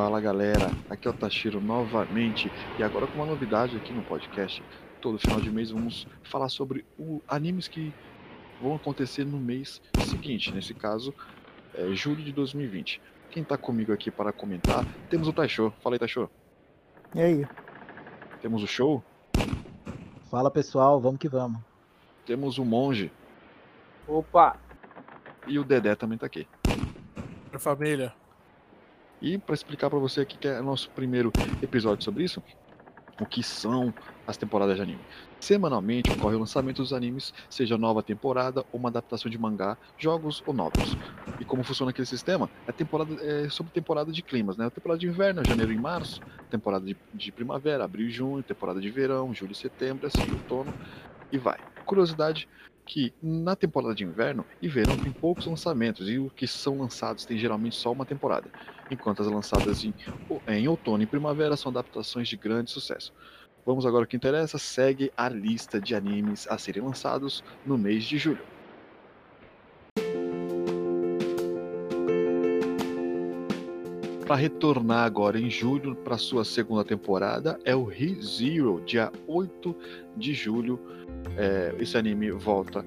Fala galera, aqui é o Tashiro novamente e agora com uma novidade aqui no podcast. Todo final de mês vamos falar sobre o animes que vão acontecer no mês seguinte, nesse caso, é julho de 2020. Quem tá comigo aqui para comentar, temos o Taisho. Fala aí, Taisho. E aí? Temos o show, Fala pessoal, vamos que vamos. temos o Monge Opa! e o Dedé também tá aqui. Pra família. E para explicar para você aqui que é o nosso primeiro episódio sobre isso, o que são as temporadas de anime. Semanalmente ocorre o lançamento dos animes, seja nova temporada ou uma adaptação de mangá, jogos ou novels. E como funciona aquele sistema? É temporada é sobre temporada de climas, né? Temporada de inverno, janeiro e março, temporada de, de primavera, abril e junho, temporada de verão, julho e setembro, assim, outono e vai. Curiosidade que na temporada de inverno e verão tem poucos lançamentos e os que são lançados tem geralmente só uma temporada, enquanto as lançadas em, em outono e primavera são adaptações de grande sucesso. Vamos agora ao que interessa, segue a lista de animes a serem lançados no mês de julho. Para retornar agora em julho para sua segunda temporada é o ReZero, dia 8 de julho. É, esse anime volta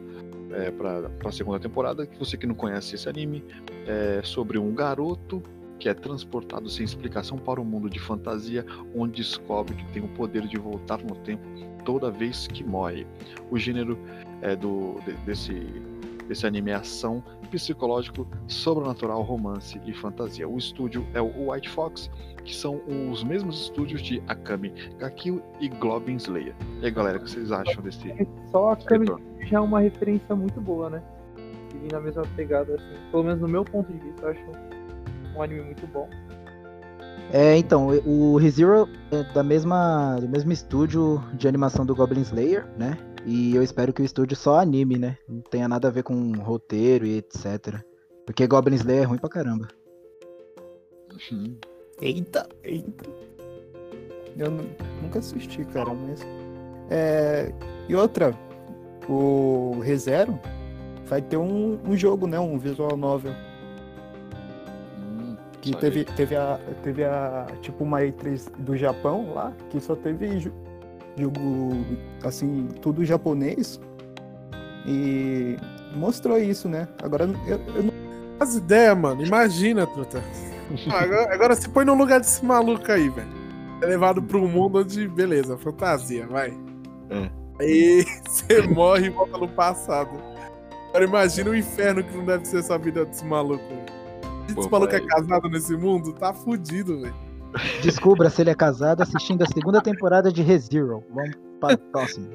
é, para a segunda temporada. Você que não conhece esse anime, é sobre um garoto que é transportado sem explicação para um mundo de fantasia, onde descobre que tem o poder de voltar no tempo toda vez que morre. O gênero é do, de- desse, desse anime é ação, psicológico, sobrenatural, romance e fantasia. O estúdio é o White Fox, que são os mesmos estúdios de Akame ga Kill e Goblin Slayer. E aí, galera, o que vocês acham desse Só a câmera retorno? já é uma referência muito boa, né? E na mesma pegada, assim. Pelo menos no meu ponto de vista, eu acho um anime muito bom. É, então, o ReZero é da mesma, do mesmo estúdio de animação do Goblin Slayer, né? E eu espero que o estúdio só anime, né? Não tenha nada a ver com roteiro e etc. Porque Goblin Slayer é ruim pra caramba. Hum, Eita, eita. Eu nu- nunca assisti, cara, mas. É, E outra, o ReZero vai ter um, um jogo, né? Um visual novel. hum, Que teve, teve a. Teve a. Tipo uma E3 do Japão lá, que só teve jogo assim, tudo japonês. E mostrou isso, né? Agora eu, eu não. As ideias, mano. Imagina, truta. Agora, agora se põe no lugar desse maluco aí, velho. É levado pra um mundo onde, beleza, fantasia, vai. É. Aí você morre e volta no passado. Agora imagina o inferno que não deve ser essa vida desse maluco. velho. Se Pô, esse maluco é pai. casado nesse mundo, tá fudido, velho. Descubra se ele é casado assistindo a segunda temporada de ReZero. Vamos para o próximo.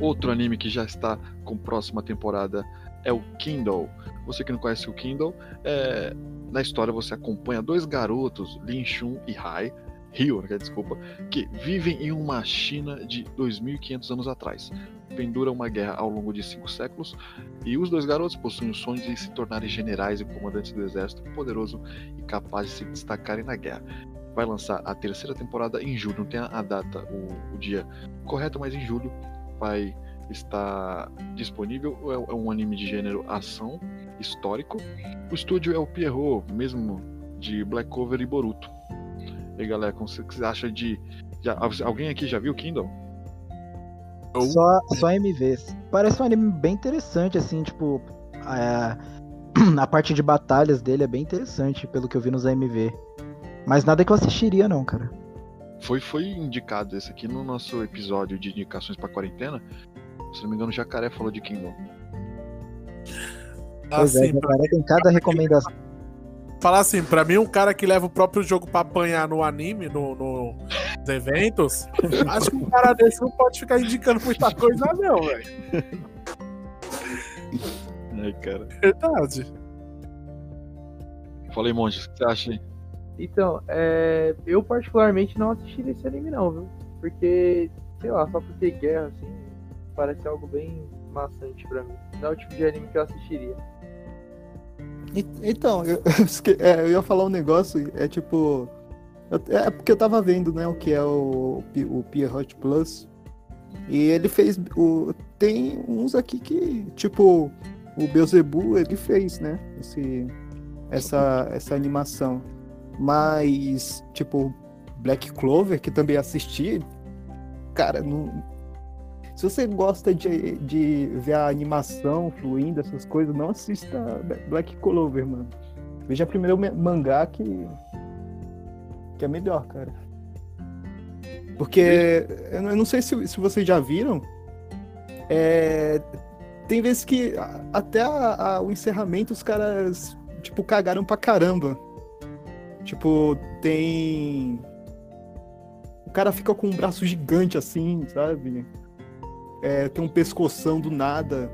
Outro anime que já está com próxima temporada é o Kindle. Você que não conhece o Kindle, é... na história você acompanha dois garotos, Lin Shun e Hai, Ryo, né, desculpa, que vivem em uma China de 2.500 anos atrás. Pendura uma guerra ao longo de cinco séculos e os dois garotos possuem o sonho de se tornarem generais e comandantes do exército poderoso e capazes de se destacarem na guerra. Vai lançar a terceira temporada em julho, não tem a data, o, o dia correto, mas em julho vai estar disponível. É é um anime de gênero ação histórico. O estúdio é o Pierrot, mesmo de Black Cover e Boruto. E aí, galera, como você acha de. já- alguém aqui já viu Kindle? Só, só MVs. Parece um anime bem interessante, assim, tipo. A, a parte de batalhas dele é bem interessante, pelo que eu vi nos AMV. Mas nada que eu assistiria, não, cara. Foi, foi indicado esse aqui no nosso episódio de indicações para quarentena. Se não me engano, o Jacaré falou de Kindle. Pois é, Assim, pra, cara, tem cada recomendação. Falar assim, pra mim, um cara que leva o próprio jogo pra apanhar no anime, no, no- nos eventos, acho que um cara desse não pode ficar indicando muita coisa, não, velho. Ai, cara. Verdade. Falei, Monte, o que você acha aí? Então, é... eu particularmente não assistiria esse anime não, viu? Porque, sei lá, só por ter guerra, assim, parece algo bem maçante pra mim. Não é o tipo de anime que eu assistiria. Então, eu, é, eu ia falar um negócio, é tipo. eu- É porque eu tava vendo, né, o que é o, o Pierrot Plus. E ele fez. O, tem uns aqui que, tipo, o Beelzebub, ele fez, né? Esse, essa, essa animação. Mas, tipo, Black Clover, que também assisti, cara, não, se você gosta de, de ver a animação fluindo, essas coisas, não assista Black Clover, mano. Veja primeiro o mangá que, que é melhor, cara. Porque eu não sei se, se vocês já viram. É, tem vezes que até a, a, o encerramento os caras, tipo, cagaram pra caramba. Tipo, tem. O cara fica com um braço gigante assim, sabe? É, tem um pescoção do nada.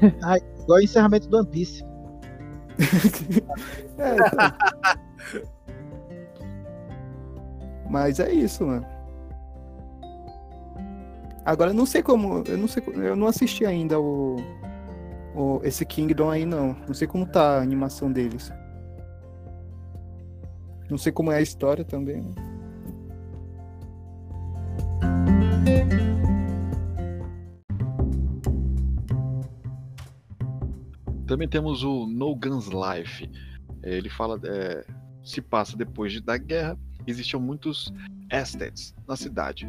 ah, igual o encerramento do One Piece. é, então... Mas é isso, mano. Agora eu não sei como. Eu não sei. Eu não assisti ainda o, o. esse Kingdom aí não. Não sei como tá a animação deles. Não sei como é a história também. Né? Também temos o No Guns Life. É, ele fala. É, se passa depois de, da guerra. Existiam muitos Estates na cidade.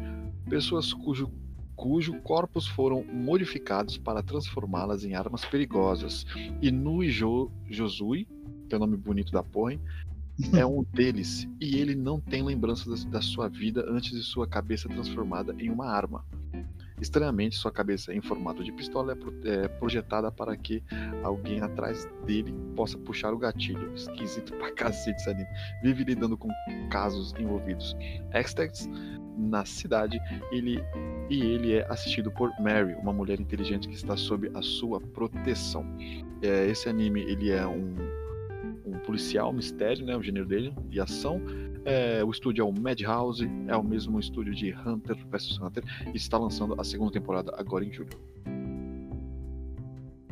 Pessoas cujo cujo corpos foram modificados para transformá-las em armas perigosas. E Nui jo, Josui, que é o nome bonito da porra, hein? é um deles, e ele não tem lembranças da, da sua vida antes de sua cabeça transformada em uma arma. Estranhamente, sua cabeça em formato de pistola é, é projetada para que alguém atrás dele possa puxar o gatilho. Esquisito pra cacete esse anime. Vive lidando com casos envolvidos. Extex na cidade ele, e ele é assistido por Mary, uma mulher inteligente que está sob a sua proteção. É, esse anime ele é um, um policial mistério, né, o gênero dele, e ação. É, o estúdio é o Madhouse, é o mesmo estúdio de Hunter vs Hunter e está lançando a segunda temporada agora em julho.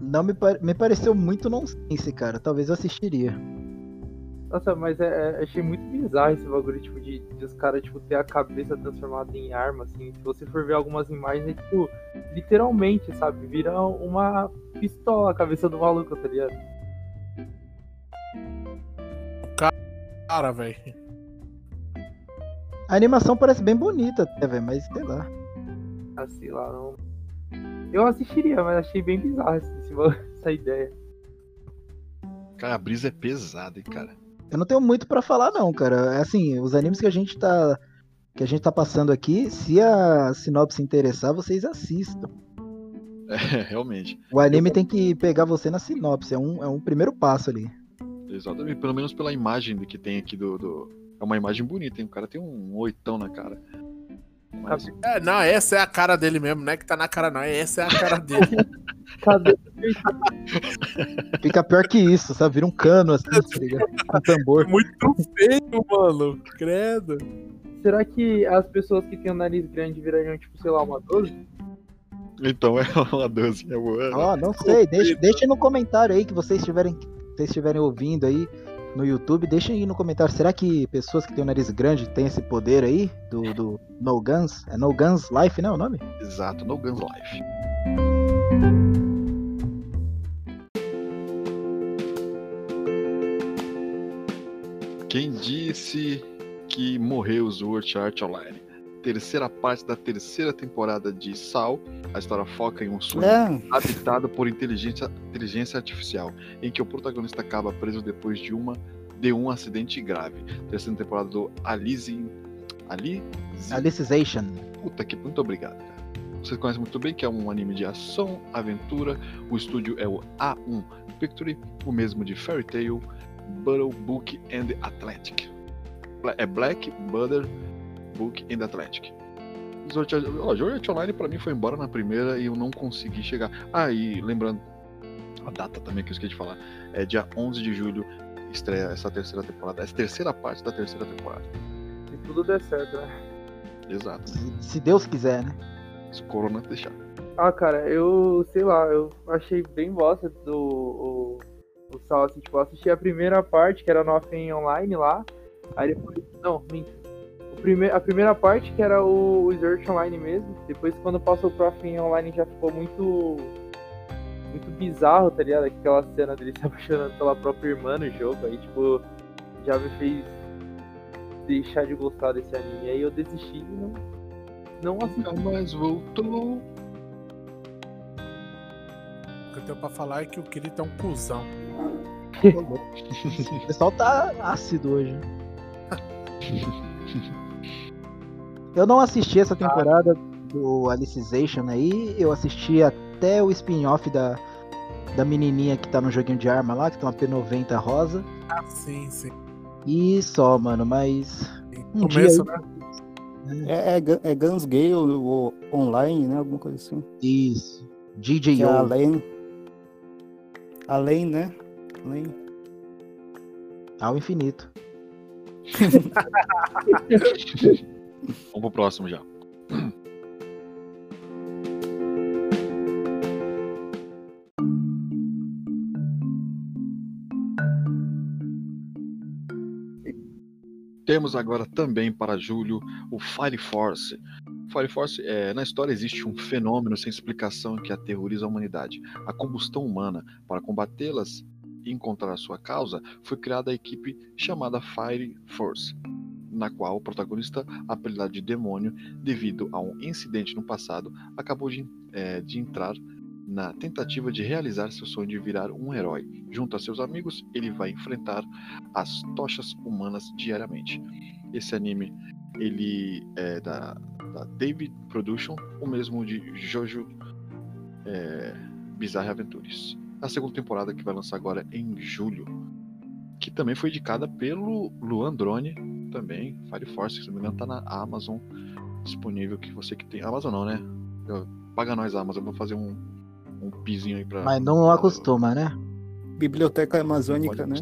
Não me, me pareceu muito nonsense, cara. Talvez eu assistiria. Nossa, mas é, é, achei muito bizarro esse bagulho, tipo, de, de os caras, tipo, ter a cabeça transformada em arma, assim. Se você for ver algumas imagens, é, tipo, literalmente, sabe? Vira uma pistola a cabeça do maluco, tá ligado? Cara, velho. A animação parece bem bonita até, velho, mas sei lá. Ah, sei lá, não. Eu assistiria, mas achei bem bizarro esse, essa ideia. Cara, a brisa é pesada, hein, cara. Eu não tenho muito para falar, não, cara. É assim, os animes que a gente tá. Que a gente tá passando aqui, se a sinopse interessar, vocês assistam. É, realmente. O anime eu... tem que pegar você na sinopse, é um, é um primeiro passo ali. Exatamente, pelo menos pela imagem que tem aqui do, do... É uma imagem bonita, hein? O cara tem um oitão na cara. Mas... É, não, essa é a cara dele mesmo, não é que tá na cara, não. Essa é a cara dele. Cadê? Fica pior que isso, sabe? Vira um cano assim, tá ligado? Um tambor. Muito feio, mano. Credo. Será que as pessoas que têm o nariz grande virariam, tipo, sei lá, uma 12? Então é uma 12. É boa. Ó, oh, não sei. Deixa, deixa no comentário aí que vocês estiverem, vocês estiverem ouvindo aí no YouTube. Deixa aí no comentário. Será que pessoas que têm o nariz grande têm esse poder aí? Do, do No Guns? É No Guns Life, né? O nome? Exato, No Guns Life. Quem disse que morreu o Sword Art Online? Terceira parte da terceira temporada de Sal. A história foca em um sonho é. habitado por inteligência, inteligência artificial, em que o protagonista acaba preso depois de uma de um acidente grave. Terceira temporada do Alice. Ali? Alicization. Puta que muito obrigado, cara. Vocês conhecem muito bem que é um anime de ação, aventura. O estúdio é o A1 Picture, o mesmo de Fairy Tail, Battle Book and Atlantic. É Black Butter Book and Atlantic. Sword Online pra mim foi embora na primeira e eu não consegui chegar. Ah, e lembrando a data também que eu esqueci de falar. É dia 11 de julho estreia essa terceira temporada. Essa terceira parte da terceira temporada. Se tudo der certo, né? Exato. Se Deus quiser, né? Se o Corona deixar. Ah, cara, eu sei lá, eu achei bem bosta do o, o Sal, assim, tipo, eu assisti a primeira parte, que era no Offen Online lá. Aí depois. Não, minto. Prime a primeira parte, que era o, o Online mesmo. Depois, quando passou pro Afin Online, já ficou muito. Muito bizarro, tá ligado? Aquela cena dele se apaixonando pela própria irmã no jogo. Aí, tipo, já me fez deixar de gostar desse anime. Aí eu desisti e não, não assisti. Nunca mais voltou. O que eu tenho pra falar é que o Kirito é um cuzão. O pessoal tá ácido hoje. Eu não assisti essa temporada do Alicization aí, eu assisti até o spin-off da, da menininha que tá no joguinho de arma lá, que tem uma P90 rosa. Ah, sim, sim. E só, mano, mas. Um Começo, dia né? É, é, Gun- é Guns Gale online, né? Alguma coisa assim. Isso. DJ é além. Além, né? Além. Ao infinito. Vamos pro próximo já. Temos agora também para julho o Fire Force. Fire Force, é, na história existe um fenômeno sem explicação que aterroriza a humanidade. A combustão humana. Para combatê-las e encontrar a sua causa, foi criada a equipe chamada Fire Force, na qual o protagonista, apelidado de demônio, devido a um incidente no passado, acabou de, é, de entrar na tentativa de realizar seu sonho de virar um herói. Junto a seus amigos, ele vai enfrentar as tochas humanas diariamente. Esse anime ele é da, da David Production, o mesmo de Jojo é, Bizarre Adventures. A segunda temporada que vai lançar agora em julho, que também foi indicada pelo Luan Drone, também Fire Force, se não me engano tá na Amazon disponível que você que tem Amazon não, né? Eu- Paga nós Amazon, vou fazer um um pizinho aí pra Mas não acostuma, né? Biblioteca Amazônica, né?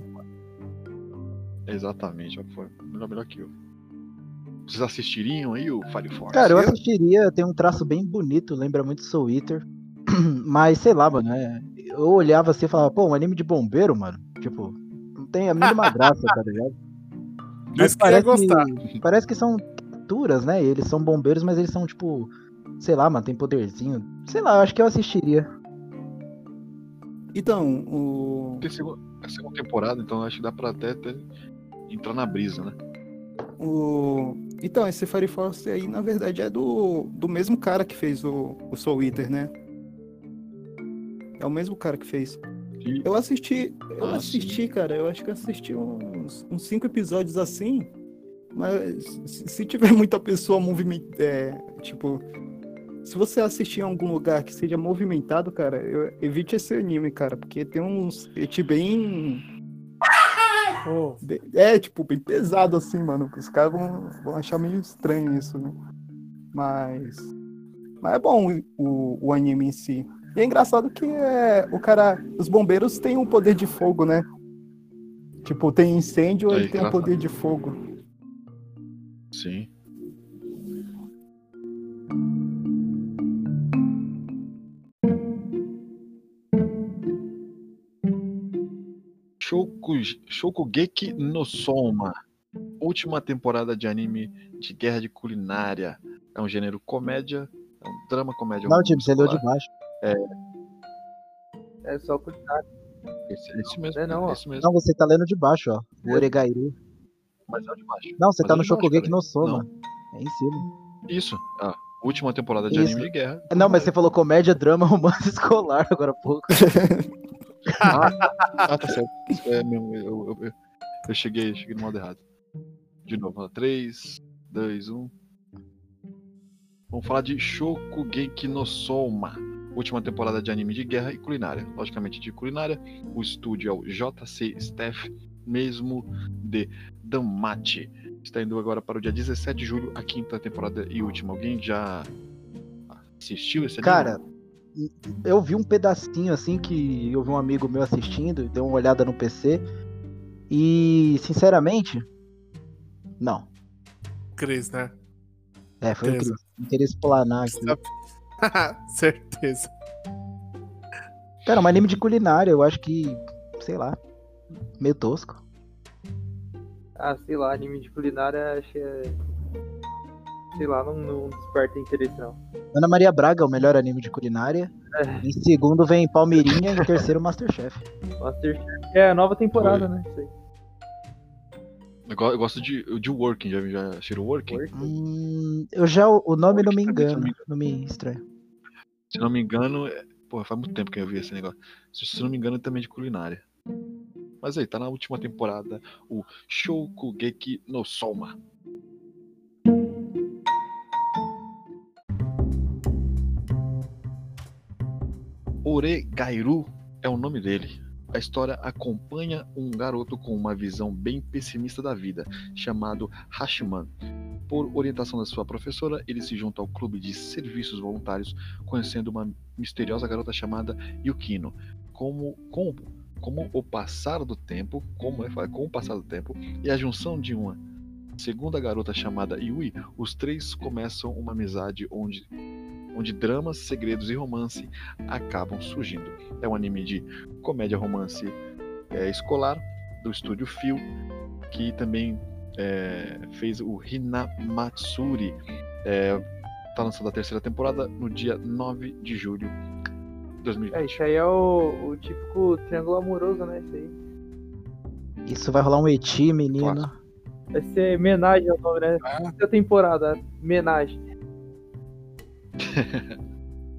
Exatamente, foi melhor, melhor que eu. Vocês assistiriam aí o Fire Force? Cara, eu Eu- assistiria, tem um traço bem bonito, lembra muito Soul Eater. Mas sei lá, mano, é, eu olhava assim e falava, pô, um anime de bombeiro, mano. Tipo, não tem a mínima graça, tá ligado? Mas queria gostar. Parece que são criaturas, né? Eles são bombeiros, mas eles são tipo, sei lá, mano, tem poderzinho. Sei lá, eu acho que eu assistiria. Então, o, Tem segunda, a segunda temporada, então acho que dá pra até, até entrar na brisa, né? o. Então, esse Fire Force aí, na verdade, é do, do mesmo cara que fez o, o Soul Eater, né? É o mesmo cara que fez. Eu assisti, eu Ah, assisti, cara, eu acho que assisti uns, uns cinco episódios assim, mas se, tiver muita pessoa movimentada, tipo, se você assistir em algum lugar que seja movimentado, cara, eu, evite esse anime, cara, porque tem uns skate bem, bem- é, tipo, bem pesado assim, mano, os caras vão, vão achar meio estranho isso, né? Mas, mas é bom o, o anime em si. E é engraçado que é, o cara, os bombeiros têm um poder de fogo, né? Tipo, tem incêndio, É ele tem um engraçado. poder de fogo. Sim. Shoku, Shokugeki no Soma. Última temporada de anime de guerra de culinária. É um gênero comédia, é um drama comédia. Não, tipo, você leu de baixo. É só cuidado. Esse, esse mesmo. É não, esse mesmo. Não, você tá lendo de baixo, ó. O É. Oregairu. Mas é o de baixo. Não, você Mas tá é no baixo, Shokugeki no Soma. Não. É em cima. Isso. Ah, última temporada de Isso. anime de guerra. Não, mas você falou comédia, drama, romance escolar agora há pouco. Ah, tá certo. É mesmo, eu, eu, eu, eu cheguei, cheguei no modo errado. De novo, 3, 2, 1. Vamos falar de Shokugeki no Soma. Última temporada de anime de guerra e culinária. Logicamente de culinária. O estúdio é o JC Staff, mesmo de Damachi. Está indo agora para o dia 17 de julho, a quinta temporada e última. Alguém já assistiu esse anime? Cara, eu vi um pedacinho assim que eu vi um amigo meu assistindo, deu uma olhada no PC. E, sinceramente, não. Cris, né? É, foi Certeza. incrível. Não queria explanar aqui. Certeza. Cara, um anime de culinária, eu acho que, sei lá, meio tosco. Ah, sei lá, anime de culinária acho que é. sei lá, não, não desperta interesse não. Ana Maria Braga, o melhor anime de culinária. É. Em segundo vem Palmeirinha, em terceiro Masterchef. Masterchef é a nova temporada, né? Isso aí. Eu go- eu gosto de, de Working, já, já assistiram Working? Hum, eu já, o nome não me se não me não me estranha. Se não me engano, é... Porra, faz muito tempo que eu vi esse negócio. Se, se não me engano, é também de culinária. Mas aí, tá na última temporada o Shokugeki no Soma. Oregairu é o nome dele. A história acompanha um garoto com uma visão bem pessimista da vida, chamado Hashiman. Por orientação da sua professora, ele se junta ao clube de serviços voluntários, conhecendo uma misteriosa garota chamada Yukino. Como, com, como o passar do tempo, como é, com o passar do tempo e a junção de uma segunda garota chamada Yui, os três começam uma amizade onde onde dramas, segredos e romance acabam surgindo. É um anime de comédia romance é, escolar do estúdio Phil, que também é, fez o Hinamatsuri. É, tá lançando a terceira temporada no dia 9 de julho de 2020. É, isso aí é o, o típico triângulo amoroso, né? Isso aí. Isso vai rolar um eti, menino. Vai ser homenagem ao nome, né? Ah. Terceira temporada, homenagem.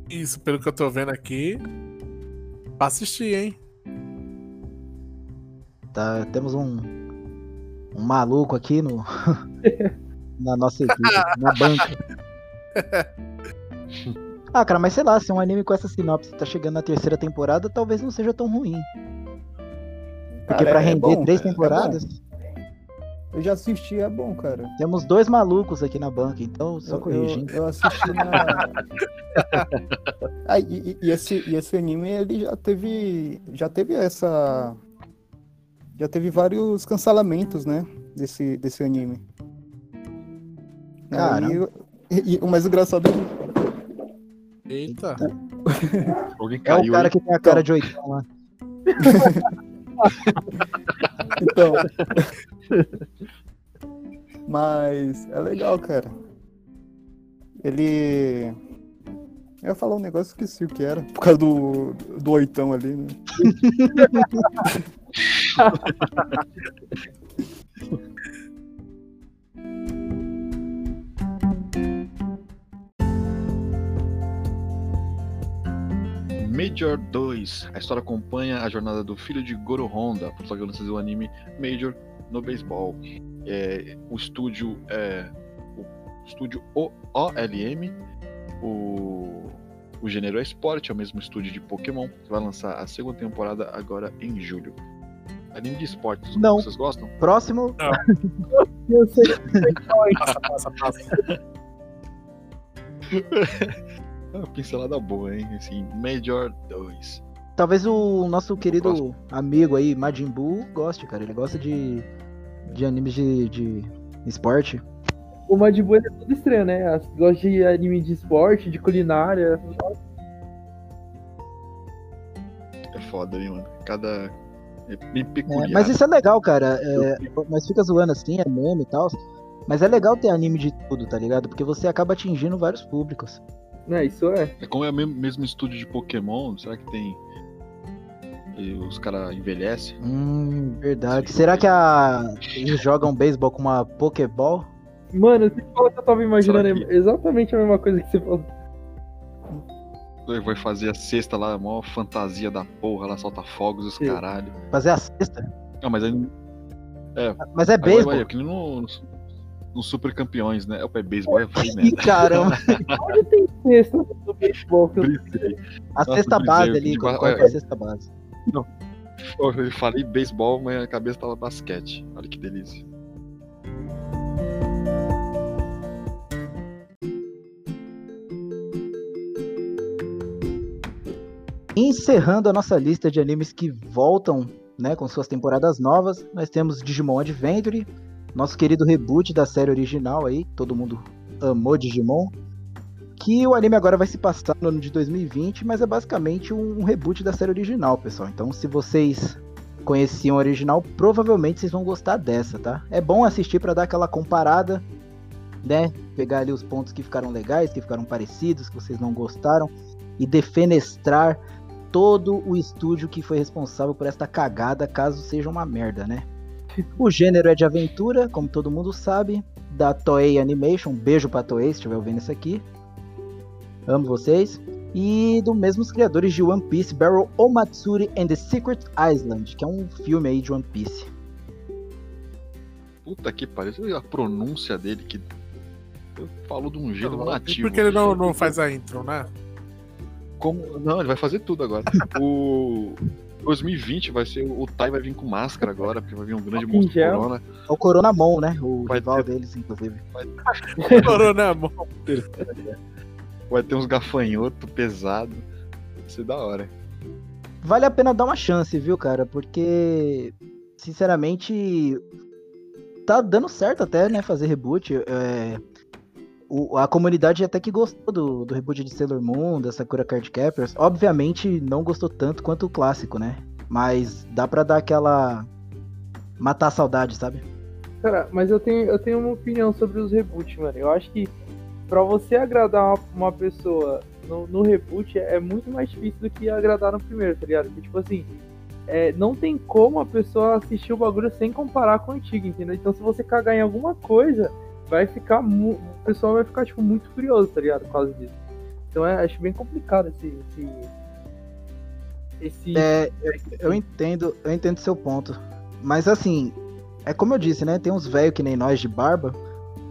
Isso, pelo que eu tô vendo aqui. Pra assistir, hein? Tá, temos um, um maluco aqui no, na nossa equipe, na banca. Ah, cara, mas sei lá, se um anime com essa sinopse tá chegando na terceira temporada, talvez não seja tão ruim. Porque Cara, pra é render bom, três é- é temporadas, Eu já assisti, é bom, cara. temos dois malucos aqui na banca, então, só Eu, eu, corrigindo. eu assisti na. ah, e, e- esse, e esse anime ele já teve. Já teve essa. Já teve vários cancelamentos, né? Desse, desse anime. Aí, e, e o mais engraçado é Eita. Alguém É o caiu cara aí? que tem a cara de oitão lá. Então. Mas é legal, cara. Ele. Eu ia falar um negócio esqueci o que era. Por causa do, do oitão ali, né? Major 2. A história acompanha a jornada do filho de Goro Honda, protagonista do anime Major no beisebol. É, o estúdio é o estúdio O- OLM, o, o gênero é esporte, é o mesmo estúdio de Pokémon, que vai lançar a segunda temporada agora em julho. Anime de esportes, Não. vocês gostam? Próximo, Eu sei. Passa, passa, passa. É uma pincelada boa, hein? Assim, Major 2. talvez o nosso querido amigo aí, Majin Buu, goste, cara. Ele gosta de, de animes de, de esporte. O Madibu ele é tudo estranho, né? Gosta de anime de esporte, de culinária. É foda, hein, mano? Cada. É bem peculiar. É, mas isso é legal, cara. É, mas fica zoando assim, é meme e tal. Mas é legal ter anime de tudo, tá ligado? Porque você acaba atingindo vários públicos. Né, isso é. É como é o mesmo, mesmo estúdio de Pokémon, será que tem. E os caras envelhecem? Hum, verdade. Será que a... eles jogam beisebol com uma Pokéball? Mano, você falou que eu tava imaginando Será exatamente a mesma coisa que você falou. Vai fazer a cesta lá, a maior fantasia da porra, lá solta fogos os Sim. caralho. Fazer a cesta? Não, mas aí. Mas é beisebol. vai, que nem no, no, no Super Campeões, né? É o pé beisebol, falei Ih, merda. caramba. Onde tem cesta no beisebol? que. A cesta base ali. Qual que é a cesta base? Eu falei beisebol, mas a cabeça tava basquete. Olha que delícia. Encerrando a nossa lista de animes que voltam, né, com suas temporadas novas, nós temos Digimon Adventure, nosso querido reboot da série original aí, todo mundo amou Digimon, que o anime agora vai se passar no ano de 2020, mas é basicamente um reboot da série original, pessoal. Então, se vocês conheciam a original, provavelmente vocês vão gostar dessa, tá? É bom assistir pra dar aquela comparada, né? Pegar ali os pontos que ficaram legais, que ficaram parecidos, que vocês não gostaram, e defenestrar todo o estúdio que foi responsável por esta cagada, caso seja uma merda, né? O gênero é de aventura, como todo mundo sabe, da Toei Animation. Um beijo pra Toei, se estiver ouvindo isso aqui. Amo vocês. E dos mesmos criadores de One Piece, Barrel Omatsuri and the Secret Island, que é um filme aí de One Piece. Puta que pariu. A pronúncia dele que. Eu falo de um jeito Não, nativo. Porque ele não, não faz a intro, né? Como... Não, ele vai fazer tudo agora. o 2020 vai ser. O Tai vai vir com máscara agora, porque vai vir um grande em monstro gel. corona. É o Coronamon, né? O Vai rival ter- deles, inclusive. Corona, mão. Vai ter uns gafanhotos pesados. Vai ser da hora. Vale a pena dar uma chance, viu, cara? Porque, sinceramente, tá dando certo até, né? Fazer reboot. É, o- a comunidade até que gostou do, do reboot de Sailor Moon, da Sakura Card Captors. Obviamente, não gostou tanto quanto o clássico, né? Mas dá pra dar aquela. matar a saudade, sabe? Cara, mas eu tenho, eu tenho uma opinião sobre os reboots, mano. Eu acho que pra você agradar uma, uma pessoa no, no reboot é, é muito mais difícil do que agradar no primeiro, tá ligado? Porque, tipo assim, é, não tem como a pessoa assistir o bagulho sem comparar com o antigo, entendeu? Então se você cagar em alguma coisa, vai ficar. O pessoal vai ficar, tipo, muito curioso, tá ligado? Por causa disso. Então é, acho bem complicado esse. esse... Esse. É, eu entendo, eu entendo seu ponto. Mas assim, é como eu disse, né? Tem uns velhos que nem nós de barba,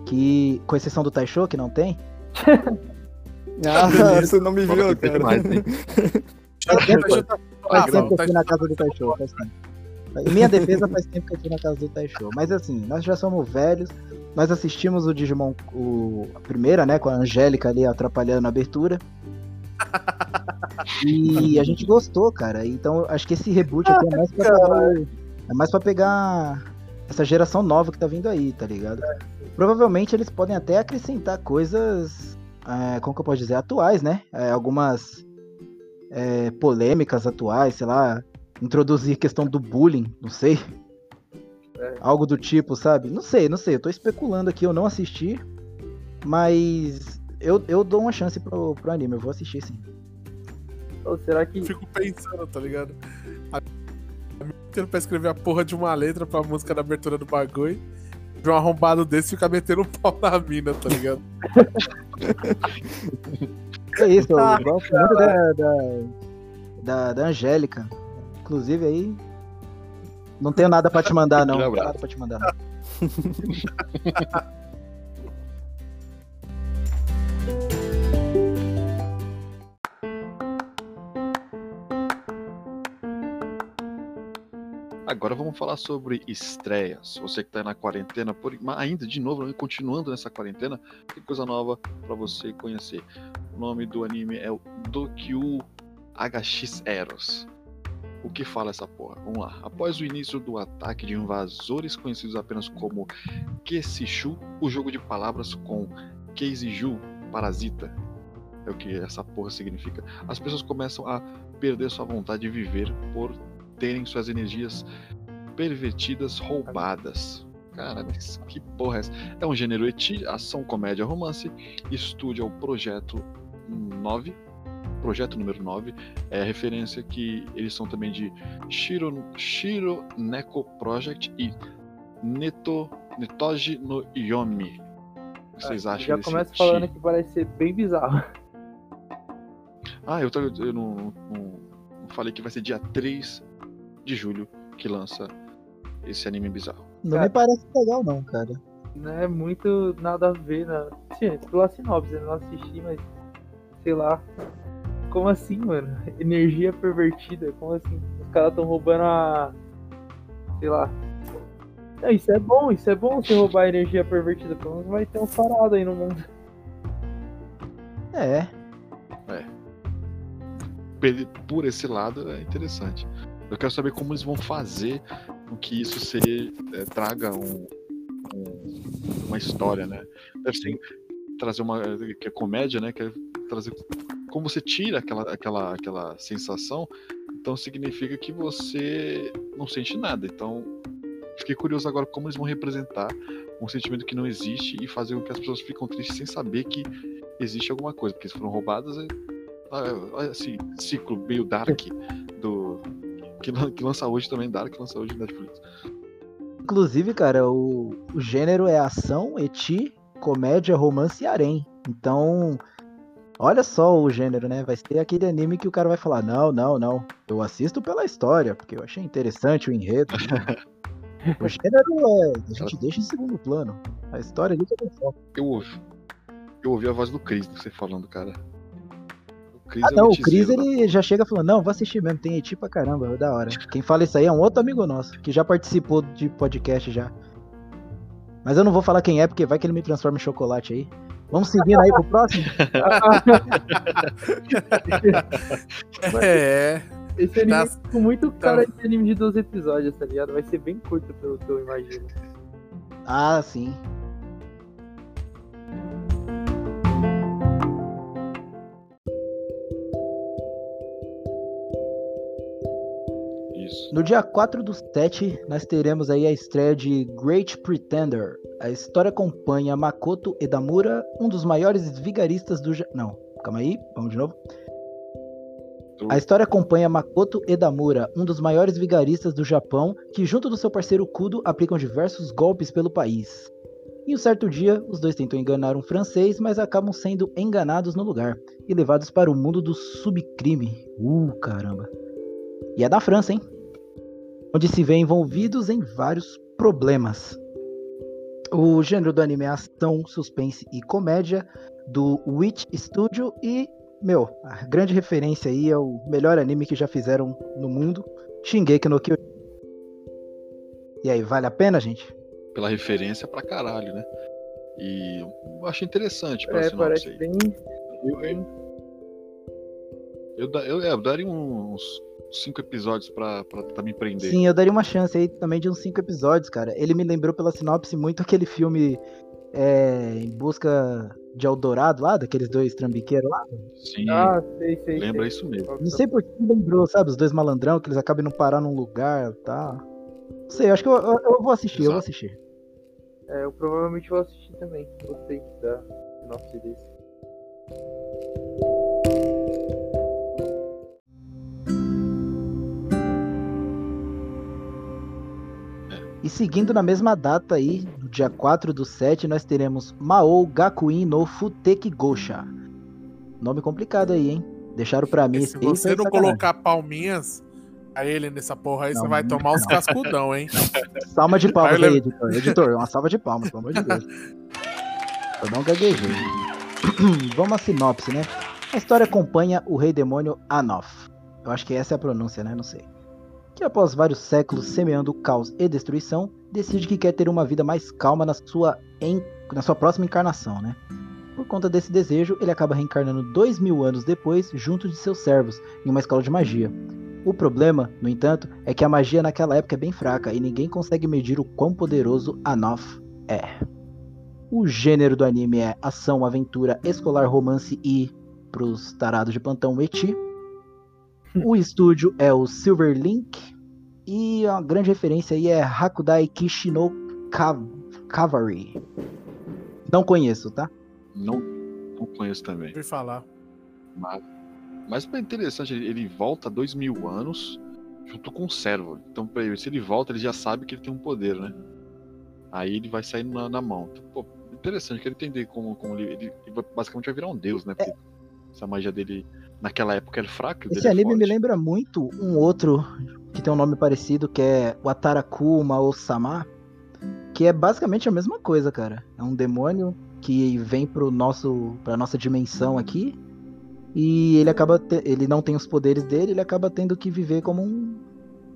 que, com exceção do Taisho, que não tem, Ah, você não me viu, cara. mais, hein? Faz tempo, Ah, que eu fui na casa do Taisho, faz tempo. Em minha defesa, faz tempo que eu fui na casa do Taisho. Mas assim, nós já somos velhos. Nós assistimos o Digimon, o, a primeira, né? Com a Angélica ali atrapalhando a abertura. E a gente gostou, cara. Então acho que esse reboot aqui é mais pra pegar, é mais pra pegar essa geração nova que tá vindo aí, tá ligado? Provavelmente eles podem até acrescentar coisas, é, como que eu posso dizer, atuais, né? É, algumas é, polêmicas atuais, sei lá, introduzir questão do bullying, não sei. É. Algo do tipo, sabe? Não sei, não sei. Eu tô especulando aqui, eu não assisti, mas eu, eu dou uma chance pro, pro anime, eu vou assistir sim. Ou será que. Eu fico pensando, tá ligado? A pra escrever a porra de uma letra pra música da abertura do bagulho. De um arrombado desse fica metendo um pau na mina, tá ligado? É isso, eu Ah, gosto muito da, da, da, da Angélica. Inclusive aí. Não tenho nada pra te mandar, não. Não tenho nada pra te mandar, Agora vamos falar sobre estreias. Você que tá na quarentena, por... ainda de novo, continuando nessa quarentena, tem coisa nova pra você conhecer. O nome do anime é o Dokyu HX Eros. O que fala essa porra? Vamos lá. Após o início do ataque de invasores conhecidos apenas como Kesishu, o jogo de palavras com Keiziju, parasita, é o que essa porra significa, as pessoas começam a perder sua vontade de viver por terem suas energias pervertidas roubadas. Cara, mas que porra é essa? É um gênero eti, ação, comédia, romance. Estúdio é o Projeto 9. Projeto número 9. É referência que eles são também de Shiro, Shiro Neko Project e Neto, Netoji no Yomi. O que vocês acham Já começa falando que parece ser bem bizarro. Ah, eu, tô- eu não, não- não falei que vai ser dia 3 de julho que lança esse anime bizarro. Não Cara. me parece legal, não, cara. Não é muito nada a ver, né? Sim, pela sinopse, eu não assisti, mas sei lá. Como assim, mano? Energia pervertida, como assim? Os caras tão roubando a. Sei lá. Não, isso é bom, isso é bom você roubar a energia pervertida, pelo menos vai ter um parado aí no mundo. É. Pe- Por esse lado é interessante. Eu quero saber como eles vão fazer com que isso se eh, traga um- um- uma história, né? Deve ser trazer uma que é comédia, né? Que é trazer como você tira aquela, aquela, aquela sensação, então significa que você não sente nada. Então Fiquei curioso agora como eles vão representar um sentimento que não existe e fazer com que as pessoas ficam tristes sem saber que existe alguma coisa, porque eles foram roubadas. é- Olha assim, ciclo meio dark. Que, que lança hoje também, Dark, que lança hoje na Netflix. Inclusive, cara, o, o gênero é ação, eti, comédia, romance e harém. Então, olha só o gênero, né? Vai ser aquele anime que o cara vai falar: não, não, não. Eu assisto pela história, porque eu achei interessante o enredo. o gênero é. A gente deixa em segundo plano. A história ali que eu. Eu ouvi. Eu ouvi a voz do Chris, você falando, cara. O Chris Ah, é não, o etizeiro Cris ele já chega falando: não, vou assistir mesmo, tem eti pra caramba, é da hora. Quem fala isso aí é um outro amigo nosso, que já participou de podcast já. Mas eu não vou falar quem é, porque vai que ele me transforma em chocolate aí. Vamos seguindo aí pro próximo? É. Esse anime Tá- é com muito cara de anime de 12 episódios, tá ligado? Vai ser bem curto pelo que eu imagino. Ah, sim. No dia 4 do 7, nós teremos aí a estreia de Great Pretender. A história acompanha Makoto Edamura, um dos maiores vigaristas do... Ja- Não, calma aí, vamos de novo. A história acompanha Makoto Edamura, um dos maiores vigaristas do Japão, que junto do seu parceiro Kudo aplicam diversos golpes pelo país. Em um certo dia, os dois tentam enganar um francês, mas acabam sendo enganados no lugar e levados para o mundo do subcrime. Uh, caramba. E é da França, hein? Onde se vê envolvidos em vários problemas. O gênero do anime é ação, suspense e comédia do Witch Studio e, meu, a grande referência aí é o melhor anime que já fizeram no mundo, Shingeki no Kyojin. E aí, vale a pena, gente? Pela referência pra caralho, né? E eu achei interessante pra É, sinopse parece aí. bem. Eu, eu, eu- é, eu daria uns cinco episódios pra, pra tentar me prender. Sim, eu daria uma chance aí também de uns cinco episódios, cara. Ele me lembrou pela sinopse muito aquele filme é, Em Busca de Eldorado lá, daqueles dois trambiqueiros lá. Sim, Ah, sei, sei. lembra sei. isso mesmo. Não sei por que me lembrou, sabe? Os dois malandrão, que eles acabam não parar num lugar tá. Não sei, eu acho que eu, eu- eu vou assistir, eu vou Exato. assistir. É, eu provavelmente vou assistir também. Gostei da sinopse desse. E seguindo na mesma data aí, no dia 4 do 7, nós teremos Mao Gakuin no Futeki Gosha. Nome complicado aí, hein? Deixaram pra mim E se você não sacanagem. colocar palminhas a ele nessa porra aí, Não, você vai não. tomar uns cascudão, hein? Salva de palmas Aí editor. Editor, uma salva de palmas, pelo amor de Deus. Eu não gaguejei. Vamos à sinopse, né? A história acompanha o rei demônio Anoth. Eu acho que essa é a pronúncia, né? Não sei. Que após vários séculos semeando caos e destruição, decide que quer ter uma vida mais calma na sua, en- na sua próxima encarnação, né? Por conta desse desejo, ele acaba reencarnando dois mil anos depois, junto de seus servos, em uma escola de magia. O problema, no entanto, é que a magia naquela época é bem fraca e ninguém consegue medir o quão poderoso Anoth é. O gênero do anime é ação, aventura, escolar, romance e, pros tarados de plantão, eti. O estúdio é o Silverlink e a grande referência aí é Hakudai Kishino Cavalry. Não conheço, tá? Não, não conheço também. Ouvi falar. Mas, mas é interessante, ele, volta dois mil anos junto com o servo. Então, pra ele, se ele volta, ele já sabe que ele tem um poder, né? Aí ele vai sair na, na mão. Então, pô, interessante, quero entender como, como ele, ele, basicamente vai virar um deus, né? Porque essa magia dele naquela época era fraca. e o Esse é anime me forte. lembra muito um outro que tem um nome parecido, que é o Atarakuma Osama, que é basicamente a mesma coisa, cara. É um demônio que vem pro nosso, pra nossa dimensão aqui e ele acaba, te- ele não tem os poderes dele, ele acaba tendo que viver como um,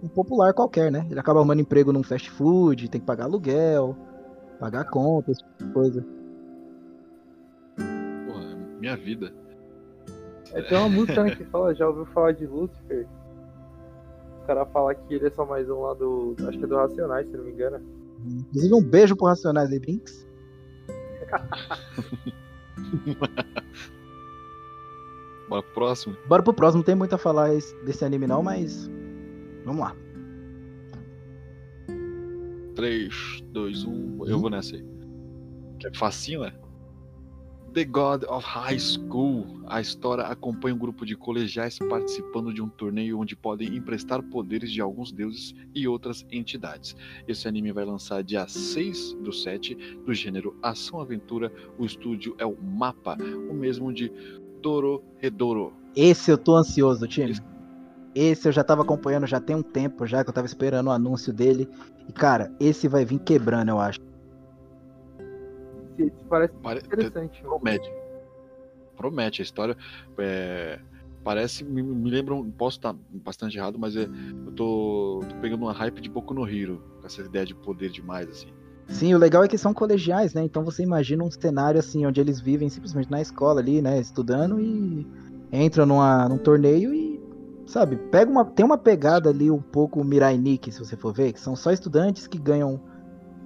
um popular qualquer, né? Ele acaba arrumando emprego num fast food, tem que pagar aluguel, pagar contas, coisa. Porra, minha vida. É, tem uma música né, que fala, já ouviu falar de Lucifer? O cara fala que ele é só mais um lá do. Acho que é do Racionais, se não me engano. Inclusive um beijo pro Racionais aí, Brinks. Bora pro próximo. Bora pro próximo, não tem muito a falar esse- desse anime não, mas vamos lá. 3, 2, 1. Eu vou nessa aí. Que é facinho, né? The God of High School. A história acompanha um grupo de colegiais participando de um torneio onde podem emprestar poderes de alguns deuses e outras entidades. Esse anime vai lançar dia 6 do 7, do gênero Ação-Aventura. O estúdio é o Mapa, o mesmo de Doro Redoro. Esse eu tô ansioso, time. Esse eu já tava acompanhando já tem um tempo já que eu tava esperando o anúncio dele. E cara, esse vai vir quebrando, eu acho. Esse parece Pare- interessante. mano. Promete. Promete a história. é, parece. Me, me lembra. um- Posso estar bastante errado, mas é, eu tô, tô pegando uma hype de Boku no Hero. Com essa ideia de poder demais, assim. Sim, o legal é que são colegiais, né? Então você imagina um cenário assim, onde eles vivem simplesmente na escola ali, né? Estudando e entram numa, num torneio e, sabe, pega uma, tem uma pegada ali um pouco Mirai Nikki, se você for ver, que são só estudantes que ganham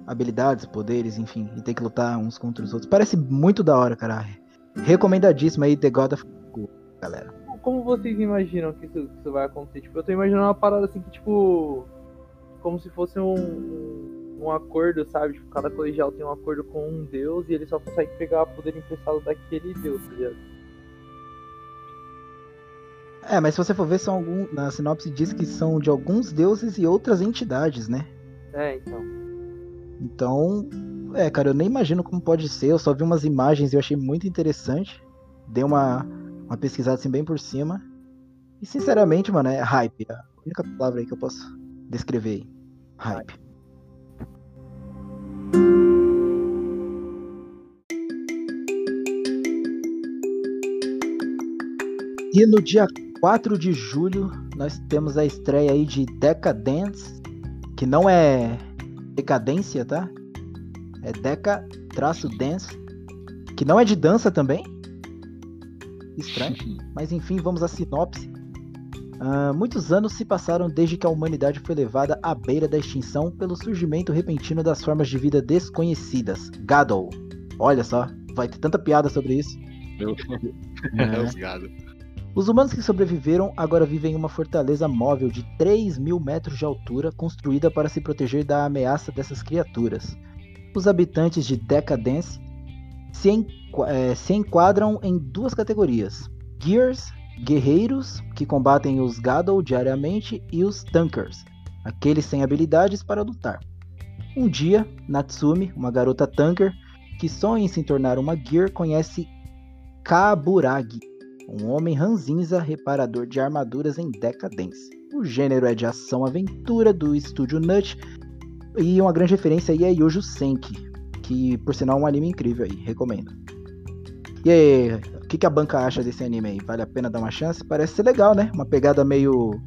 habilidades, poderes, enfim, e tem que lutar uns contra os outros. Parece muito da hora, cara. Recomendadíssimo aí, The God of School, galera. Como vocês imaginam que isso, que isso vai acontecer? Tipo, eu tô imaginando uma parada assim que, tipo. Como se fosse um, um, um acordo, sabe? Tipo, cada colegial tem um acordo com um deus e ele só consegue pegar poder emprestado daquele deus, tá ligado? É, mas se você for ver, são algum, na sinopse diz que são de alguns deuses e outras entidades, né? É, então. Então, é, cara, eu nem imagino como pode ser. Eu só vi umas imagens e eu achei muito interessante. Dei uma, uma pesquisada assim bem por cima. E sinceramente, mano, é hype. A única palavra aí que eu posso descrever aí. Hype. E no dia 4 de julho, nós temos a estreia aí de Decadence, que não é decadência, tá? É Deca-Dance, que não é de dança também. Estranho. Mas enfim, vamos à sinopse. Ah, muitos anos se passaram desde que a humanidade foi levada à beira da extinção pelo surgimento repentino das formas de vida desconhecidas. Gadol. Olha só, vai ter tanta piada sobre isso. Eu... É. Os gado. Os humanos que sobreviveram agora vivem em uma fortaleza móvel de 3 mil metros de altura, construída para se proteger da ameaça dessas criaturas. Os habitantes de Decadence se, eh, se enquadram em duas categorias: Gears, guerreiros que combatem os Gadol diariamente, e os Tankers, aqueles sem habilidades para lutar. Um dia, Natsumi, uma garota Tanker que sonha em se tornar uma Gear, conhece Kaburagi, um homem ranzinza reparador de armaduras em decadência. O gênero é de ação-aventura do estúdio Nut e uma grande referência aí é Yojo Senki, que por sinal é um anime incrível aí, recomendo. E aí, o que, que a banca acha desse anime aí? Vale a pena dar uma chance? Parece ser legal, né? Uma pegada meio.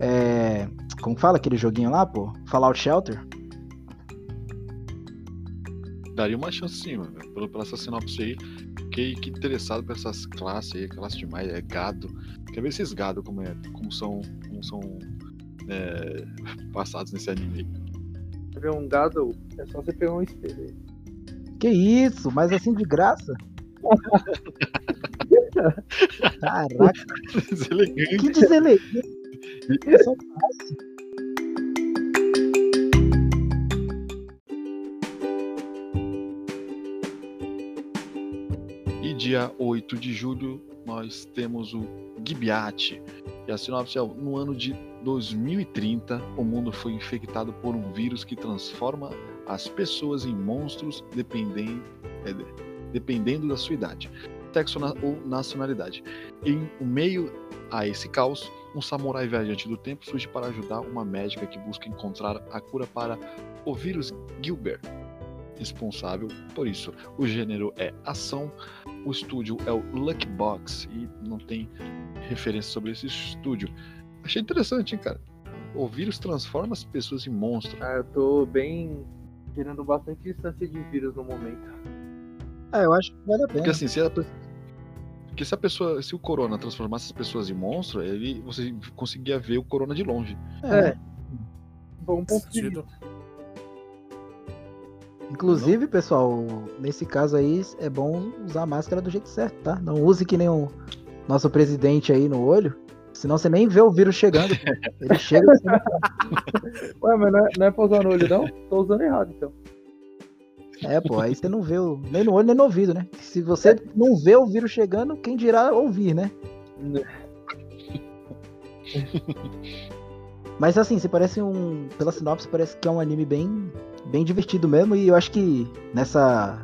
É, como fala aquele joguinho lá, pô? Fallout Shelter? Daria uma chance sim, mano. Pelo, pela essa sinopse aí. Fiquei que interessado por essas classes aí, classe demais, é gado. Quer ver esses gado como, é, como são, como são é, passados nesse anime aí. Pra ver um gado, é só você pegar um espelho aí. Que isso? Mas assim de graça? Caraca, Deselegante. que deselegante. Dia 8 de julho nós temos o Gibiate. E a sinopse é: no ano de 2030, o mundo foi infectado por um vírus que transforma as pessoas em monstros dependendo, é, dependendo da sua idade, sexo ou nacionalidade. Em meio a esse caos, um samurai viajante do tempo surge para ajudar uma médica que busca encontrar a cura para o vírus Gilbert. Responsável por isso. O gênero é ação, o estúdio é o Lucky Box e não tem referência sobre esse estúdio. Achei interessante, hein, cara. O vírus transforma as pessoas em monstros. Ah, eu tô bem. Gerando bastante distância de vírus no momento. Ah, eu acho que vale a Porque pena. assim, se a, porque se a pessoa, se o corona transformasse as pessoas em monstro, ele você conseguia ver o corona de longe. É. Bom ponto de Sentido. vista. Inclusive, pessoal, nesse caso aí é bom usar a máscara do jeito certo, tá? Não use que nem o nosso presidente aí no olho. Senão você nem vê o vírus chegando. Ele chega. não- Ué, mas não é, não é pra usar no olho, não? Tô usando errado, então. É, pô, aí você não vê o, nem no olho nem no ouvido, né? Se você não vê o vírus chegando, quem dirá ouvir, né? Mas assim, você parece um. Pela sinopse, parece que é um anime bem, bem divertido mesmo. E eu acho que nessa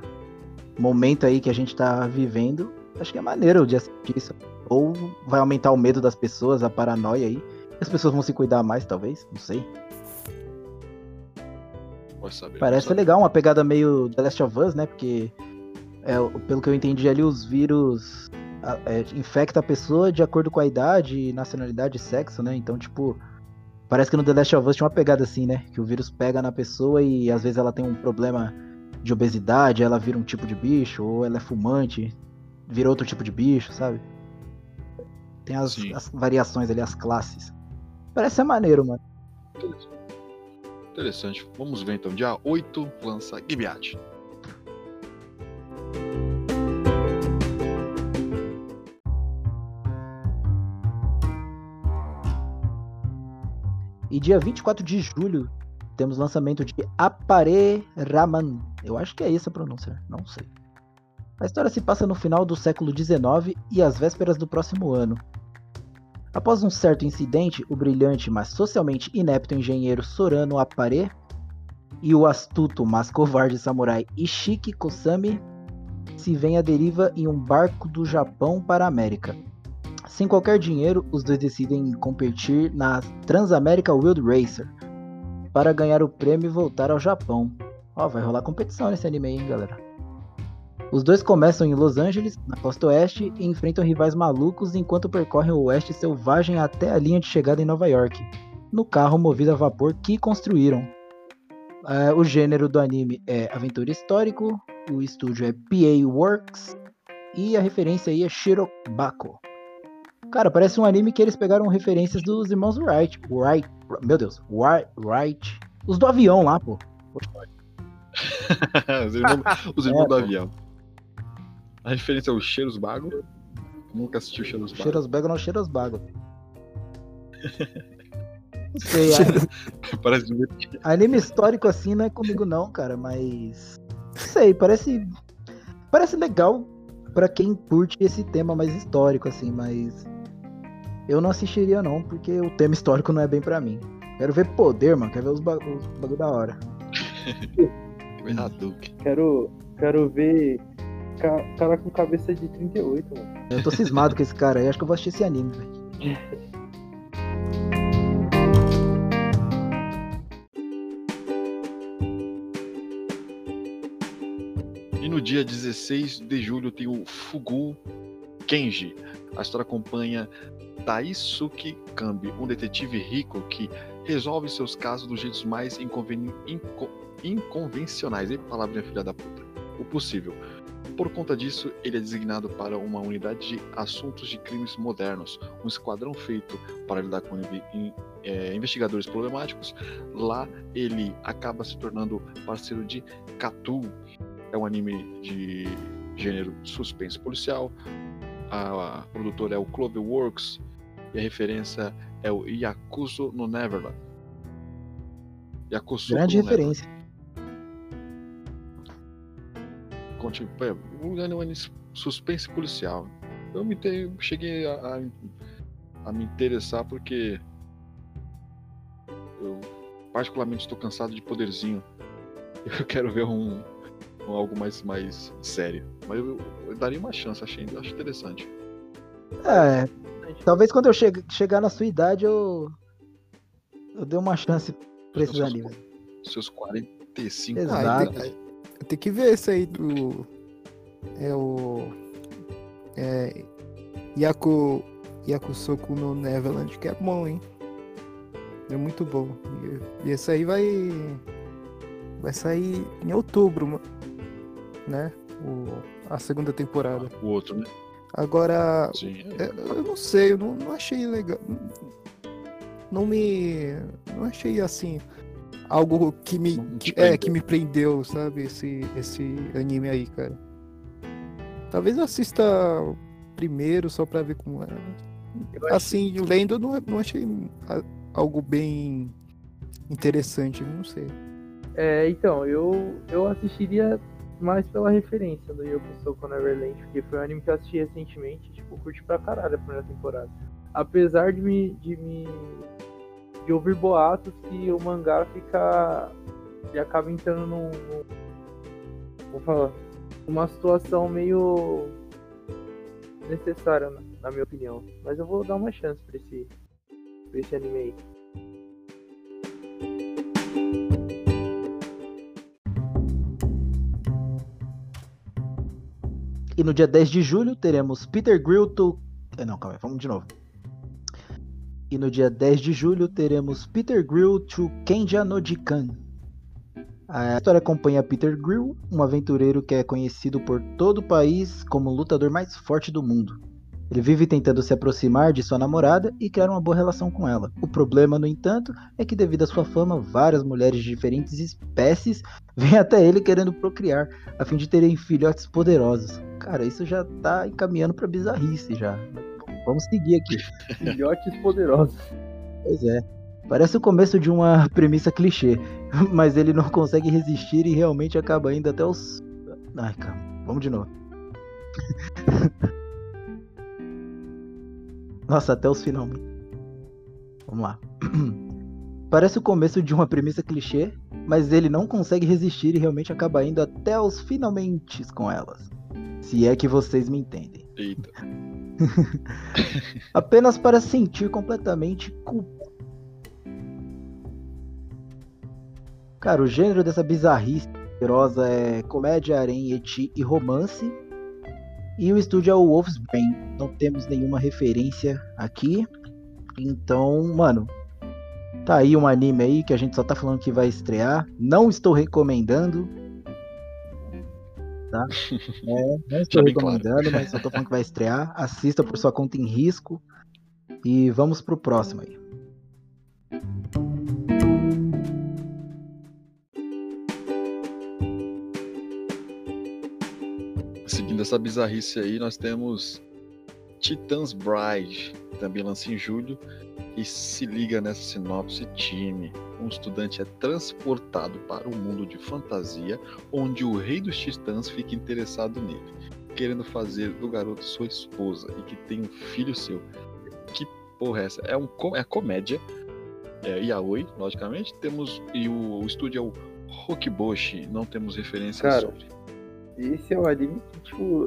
momento aí que a gente tá vivendo, acho que é maneiro de assistir isso. Ou vai aumentar o medo das pessoas, a paranoia aí. As pessoas vão se cuidar mais, talvez, não sei. Pode saber. Parece legal, uma pegada meio The Last of Us, né? Porque, é, pelo que eu entendi ali, os vírus é, infecta a pessoa de acordo com a idade, nacionalidade e sexo, né? Então, tipo, parece que no The Last of Us tinha uma pegada assim, né? Que o vírus pega na pessoa e às vezes ela tem um problema de obesidade, ela vira um tipo de bicho, ou ela é fumante, vira outro tipo de bicho, sabe? Tem as, as variações ali, as classes. Parece ser maneiro, mano. Interessante. Vamos ver então. Dia 8 lança Gibeat. E dia 24 de julho temos lançamento de Apare Raman. Eu acho que é essa a pronúncia, não sei. A história se passa no final do século XIX e às vésperas do próximo ano. Após um certo incidente, o brilhante, mas socialmente inepto engenheiro Sorano Apare e o astuto, mas covarde samurai Ishiki Kosami se veem à deriva em um barco do Japão para a América. Sem qualquer dinheiro, os dois decidem competir na Transamerica World Racer para ganhar o prêmio e voltar ao Japão. Ó, vai rolar competição nesse anime aí, hein, galera. Os dois começam em Los Angeles, na costa oeste, e enfrentam rivais malucos enquanto percorrem o oeste selvagem até a linha de chegada em Nova York, no carro movido a vapor que construíram. É, o gênero do anime é aventura histórico, o estúdio é PA Works e a referência aí é Shirobako. Cara, parece um anime que eles pegaram referências dos irmãos Wright. Wright, meu Deus, Wright, Wright. Os do avião lá, pô. os irmãos, os irmãos É, do avião. A referência é o Cheiros Bago. Nunca assisti o Cheiros Bago. Cheirosbago não Cheirosbago. Não sei, Parece divertido. anime histórico assim não é comigo não, cara, mas. Não sei, parece. Parece legal pra quem curte esse tema mais histórico, assim, mas. Eu não assistiria não, porque o tema histórico não é bem pra mim. Quero ver poder, mano. Quero ver os, ba os bagulho da hora. Hadouken. Quero, quero ver ca- cara com cabeça de 38, mano. Eu tô cismado com esse cara aí, acho que eu vou assistir esse anime, velho. E no dia 16 de julho tem o Fugu Kenji. A história acompanha Daisuke Kambi, um detetive rico que resolve seus casos dos jeitos mais inconveni- inco- inconvencionais. E palavrinha filha da puta. O possível. Por conta disso, ele é designado para uma unidade de assuntos de crimes modernos, um esquadrão feito para lidar com eh, investigadores problemáticos. Lá, ele acaba se tornando parceiro de Katu, é um anime de gênero suspense policial. A, a produtora é o Cloverworks e a referência é o Yakuzo no Neverland. Yakuzo Grande referência. Neverland. Conte- é, um anime suspense policial. Eu me te- cheguei a, a- a me interessar porque eu particularmente estou cansado de poderzinho. Eu quero ver um, um algo mais, mais sério. Mas eu, eu daria uma chance, achei, acho interessante. É, talvez quando eu che- chegar na sua idade eu. Eu dei uma chance pra esses Seus- animes. Seus 45 Exato. Ah, anos. tem, tem que ver esse aí do. É o. É. Yaku. Yakusoku no Neverland, que é bom, hein? É muito bom. E, e esse aí vai. Vai sair em outubro, né? O, a segunda temporada. O outro, né? Agora, Sim. é, eu não sei, eu não, não achei legal. Não me. Não achei assim. Algo que me. Que- é, prendeu. que me prendeu, sabe? Esse, esse anime aí, cara. Talvez eu assista primeiro só pra ver como é. Acho Assim, lendo, não, não achei algo bem interessante, não sei. É, então, eu, eu assistiria mais pela referência do Yoko Soko Neverland, porque foi um anime que eu assisti recentemente, tipo, curti pra caralho a primeira temporada. Apesar de me, de me de ouvir boatos que o mangá fica e acaba entrando num, num vou falar, uma situação meio necessária, na, na minha opinião. Mas eu vou dar uma chance pra esse, pra esse anime aí. E no dia 10 de julho teremos Peter Grill to. eh, Não, calma aí, vamos de novo. E no dia 10 de julho teremos Peter Grill to Kenja no Jikan. A história acompanha Peter Grill, um aventureiro que é conhecido por todo o país como o lutador mais forte do mundo. Ele vive tentando se aproximar de sua namorada e criar uma boa relação com ela. O problema, no entanto, é que devido à sua fama, várias mulheres de diferentes espécies vêm até ele querendo procriar, a fim de terem filhotes poderosos. Cara, isso já tá encaminhando pra bizarrice já. Vamos seguir aqui. Filhotes poderosos. Pois é. Parece o começo de uma premissa clichê, mas ele não consegue resistir e realmente acaba indo até os. Ai, calma. Vamos de novo. Nossa, até os finalmente. Vamos lá. Parece o começo de uma premissa clichê, mas ele não consegue resistir e realmente acaba indo até os finalmente com elas. Se é que vocês me entendem. Eita. Apenas para sentir completamente culpa. Cara, o gênero dessa bizarrice asquerosa é comédia, harém, eti e romance. E o estúdio é o Wolf's Brain. Não temos nenhuma referência aqui. Então, mano, tá aí um anime aí que a gente só tá falando que vai estrear. Não estou recomendando. Tá? É, não estou bem claro. recomendando, mas só tô falando que vai estrear. Assista por sua conta em risco. E vamos pro próximo aí. Seguindo essa bizarrice aí, nós temos Titans Bride, também lança em julho. E se liga nessa sinopse, time. Um estudante é transportado para um mundo de fantasia, onde o rei dos titãs fica interessado nele, querendo fazer do garoto sua esposa e que tem um filho seu. Que porra é essa? É, um, é comédia. É Yaoi, logicamente. Temos. E o, o estúdio é o Hokiboshi. Não temos referências Cara, sobre. Esse é um anime que, tipo.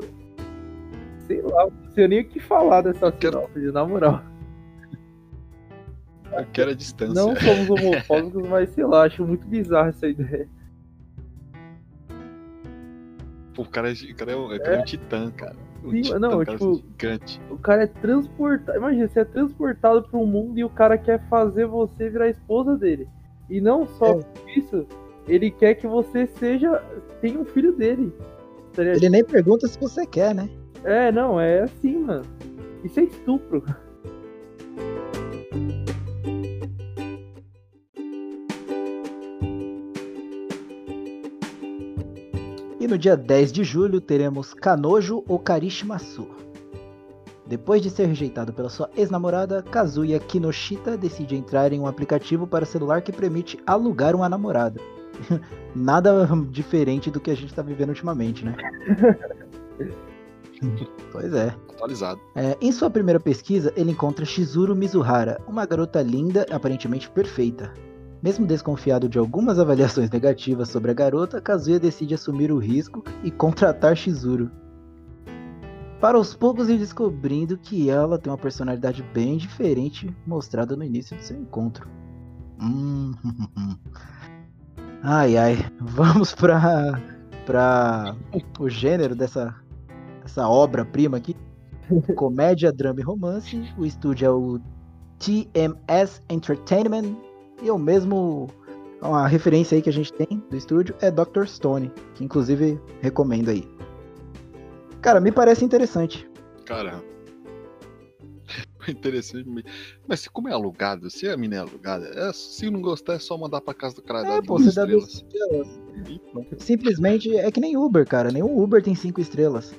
Sei lá, não sei nem o que falar dessa quero- sinopse, na moral. Eu quero a distância. Não somos homofóbicos, mas sei lá, acho muito bizarro essa ideia. Pô, o cara é, o cara é, um, o cara é um titã, cara. Um Sim, titã, não, cara, tipo- gigante. O cara é transportado. Imagina, você é transportado para um mundo e o cara quer fazer você virar a esposa dele. E não só É. isso, ele quer que você seja. tenha um filho dele. Ele nem pergunta se você quer, né? É, não, é assim, mano. Isso é estupro. E no dia 10 de julho teremos Kanojo Okarishimasu. Depois de ser rejeitado pela sua ex-namorada, Kazuya Kinoshita decide entrar em um aplicativo para celular que permite alugar uma namorada. Nada diferente do que a gente está vivendo ultimamente, né? pois é. Atualizado. É, em sua primeira pesquisa, ele encontra Shizuru Mizuhara, uma garota linda e aparentemente perfeita. Mesmo desconfiado de algumas avaliações negativas sobre a garota, Kazuya decide assumir o risco e contratar Shizuru. Para aos poucos ir descobrindo que ela tem uma personalidade bem diferente mostrada no início do seu encontro. Hum, ai ai, vamos para para o gênero dessa essa obra-prima aqui comédia, drama e romance. O estúdio é o TMS Entertainment. E o mesmo. Uma referência aí que a gente tem do estúdio é Dr. Stone, que inclusive recomendo aí. Cara, me parece interessante. Cara. Interessante. Mas como é alugado, se a mina é alugada, é- se não gostar é só mandar pra casa do cara É, pô, você dá duas estrelas. E pronto. Simplesmente é que nem Uber, cara. Nenhum Uber tem cinco estrelas.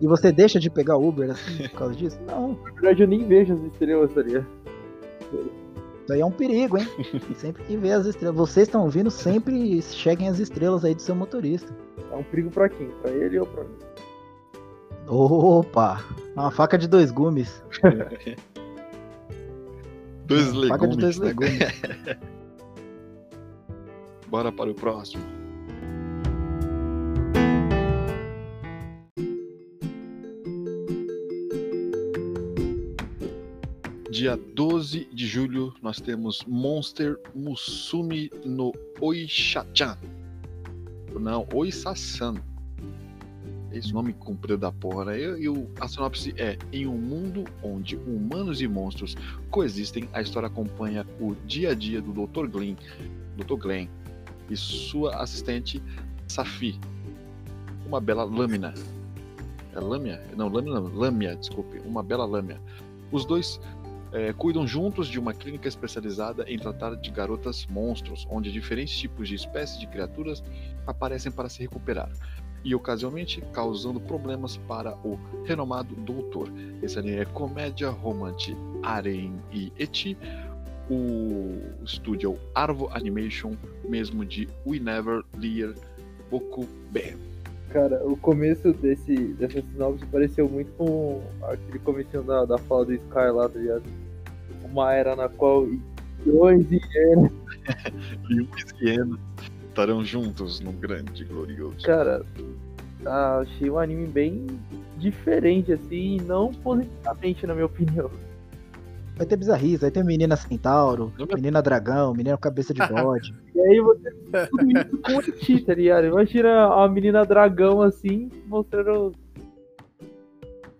E você deixa de pegar Uber assim por causa disso? Não. Na verdade, eu nem vejo as estrelas, tá ligado? Isso aí é um perigo, hein? Sempre que vê as estrelas. Vocês estão ouvindo, sempre cheguem as estrelas aí do seu motorista. É um perigo pra quem? Pra ele ou pra mim? Opa! Uma faca de dois gumes. Dois faca de dois legumes, né? legumes. Bora para o próximo. Dia 12 de julho, nós temos Monster Musumi no Oisha-chan. Não, Oisa-san. Esse nome comprido da porra, né? E, e o- a sinopse é: em um mundo onde humanos e monstros coexistem, a história acompanha o dia a dia do Dr. Glenn, Dr. Glenn e sua assistente Safi. Uma bela lâmina. É lâmina? Não, lâmina não, lâmia, desculpe. Uma bela lâmina. Os dois eh, cuidam juntos de uma clínica especializada em tratar de garotas monstros, onde diferentes tipos de espécies de criaturas aparecem para se recuperar. E ocasionalmente causando problemas para o renomado doutor. Esse anime é comédia romance Aren e Eti. O estúdio é Arvo Animation, mesmo de We Never Lear Boku Ben. Cara, o começo desse, dessa sinopse pareceu muito com aquele comecinho da, da fala do Sky lá, tá ligado? Uma era na qual milhões e E o Hiena estarão juntos no grande glorioso. Cara, ah, achei um anime bem diferente, assim, não positivamente, na minha opinião. Vai ter bizarrice, vai ter menina centauro, menina dragão, menina com cabeça de bode. E aí você tudo isso com o Eti, tá ligado? Imagina a menina dragão assim, mostrando.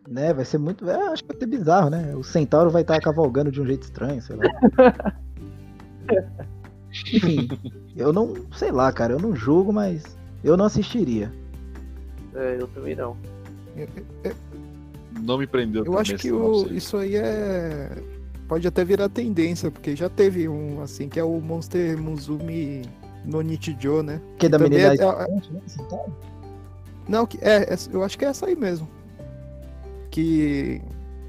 né? Vai ser muito. é, acho que vai ter bizarro, né? O centauro vai estar cavalgando de um jeito estranho, sei lá. Enfim, eu não. Sei lá, cara, eu não julgo, mas eu não assistiria. É, eu também não. Não me prendeu Eu acho que o, isso aí é. Pode até virar tendência, porque já teve um assim, que é o Monster Muzumi no Nichijou, né? Que da também menina é- estranha, né? Centauro? Não, que é, é- eu acho que é essa aí mesmo. Que,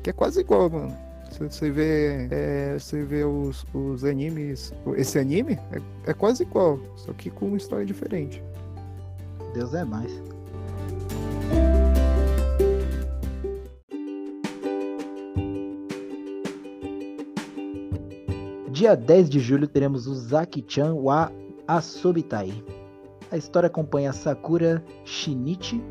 que é quase igual, mano. Você- Você vê, é, você vê os, os animes, esse anime é, é quase igual, só que com uma história diferente. Deus é mais. Dia 10 de julho teremos o Zaki-chan wa Asobitai. A história acompanha Sakura Shinichi,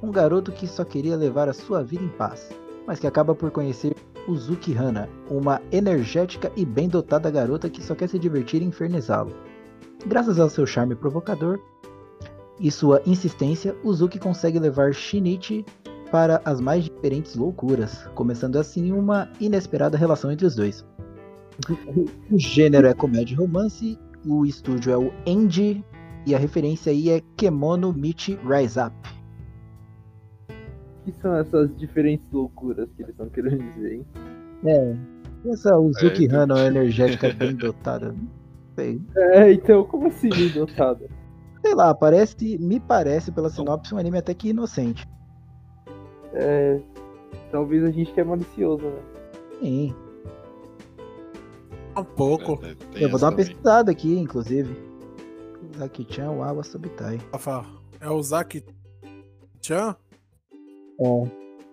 um garoto que só queria levar a sua vida em paz, mas que acaba por conhecer Uzuki Hana, uma energética e bem dotada garota que só quer se divertir e infernizá-lo. Graças ao seu charme provocador, e sua insistência, Uzuki consegue levar Shinichi para as mais diferentes loucuras, começando assim uma inesperada relação entre os dois. O gênero é comédia e romance, o estúdio é o Endy e a referência aí é Kemono Michi Rise Up. O que são essas diferentes loucuras que eles estão querendo dizer, hein? É, essa Uzuki É, então- Hana energética bem dotada, não sei. É, então, como assim, dotada? Sei lá, parece, me parece pela sinopse um anime até que inocente. É, talvez a gente que é malicioso, né? Sim, Um pouco. É, tem eu vou dar uma também. pesquisada aqui, inclusive. Zaki-chan wa Asobitai. Rafa, é o Zaki Chan?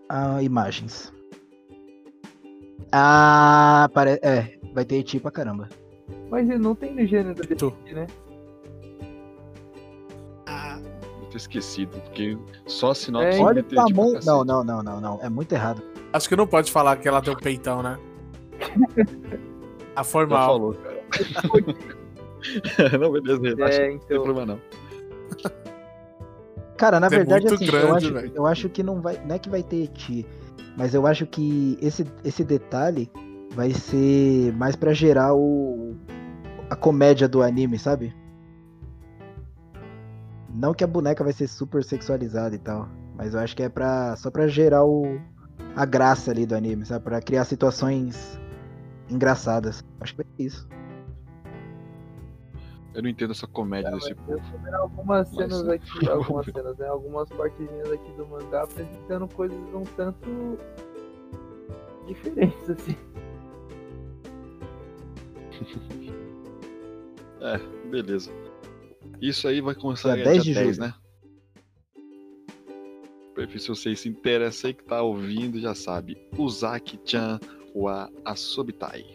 Ah, imagens. Ah, parece. É, vai ter Eti pra caramba. Mas ele não tem no gênero desse, né? Tô esquecido, porque só a sinopse É, Olha o tamanho. cacete. Não, não, não, não, não. É muito errado. Acho que não pode falar que ela tem um peitão, né? Ah, foi Já falou, cara. não, beleza, relaxa. É, Não tem então. problema não. Cara, na É verdade, assim, eu, grande, acho, velho. eu acho que não vai. Não é que vai ter Eti. Mas eu acho que esse, esse detalhe vai ser mais pra gerar o. a comédia do anime, sabe? Não que a boneca vai ser super sexualizada e tal. Mas eu acho que é pra, só pra gerar o, a graça ali do anime, sabe? Pra criar situações engraçadas. Acho que ser isso. Eu não entendo essa comédia desse Mas eu tô vendo algumas Mas- cenas aqui, algumas cenas, né? Algumas partezinhas aqui do mangá apresentando coisas um tanto diferentes, assim. Beleza. Isso aí vai começar Dia dia 10 10, de 10 julho. né? Perfil, se você se interessa aí que tá ouvindo, já sabe. Uzaki-chan wa Asobitai.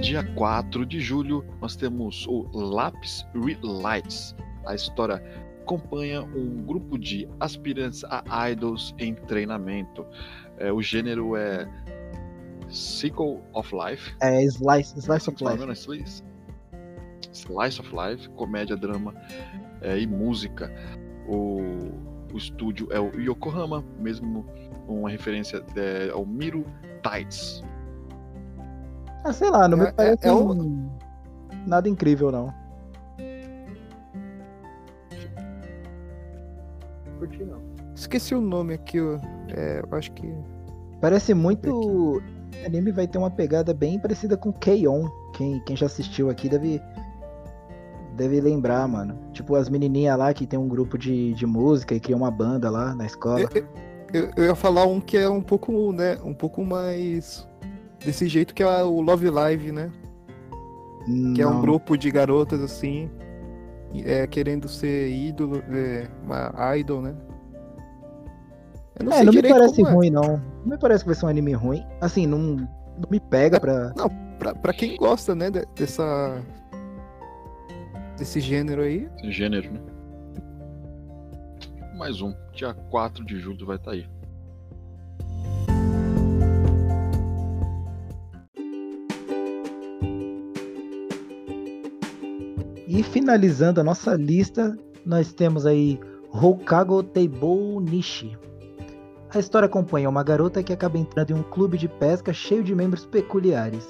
Dia 4 de julho, nós temos o Lapis Relights. A história acompanha um grupo de aspirantes a idols em treinamento. É, o gênero é Cycle of Life. É Slice, slice of é Life. né? Slice? Slice of Life, comédia, drama é, e música. O, o estúdio é o Yokohama, mesmo uma referência é, ao Miro Tights. Ah, sei lá, não me É- é- parece é o- um- nada incrível, não. Curti não. Esqueci o nome aqui, ó. É, eu acho que. Parece muito. Esse anime vai ter uma pegada bem parecida com K-On! Quem, quem já assistiu aqui deve. Deve lembrar, mano. Tipo, as menininhas lá que tem um grupo de, de música e cria uma banda lá na escola. Eu, eu- eu ia falar um que é um pouco, né? Um pouco mais. Desse jeito que é o Love Live, né? Que é um Não. grupo de garotas assim. É, querendo ser ídolo, é, uma idol, né? Eu é, não me parece é. ruim, não. Não me parece que vai ser um anime ruim. Assim, não, não me pega pra. Pra, pra quem gosta, né, de- dessa. Desse gênero aí. Esse gênero, né? Mais um. Dia 4 de julho vai estar aí. E finalizando a nossa lista, nós temos aí Hokago Teibou Nishi. A história acompanha uma garota que acaba entrando em um clube de pesca cheio de membros peculiares.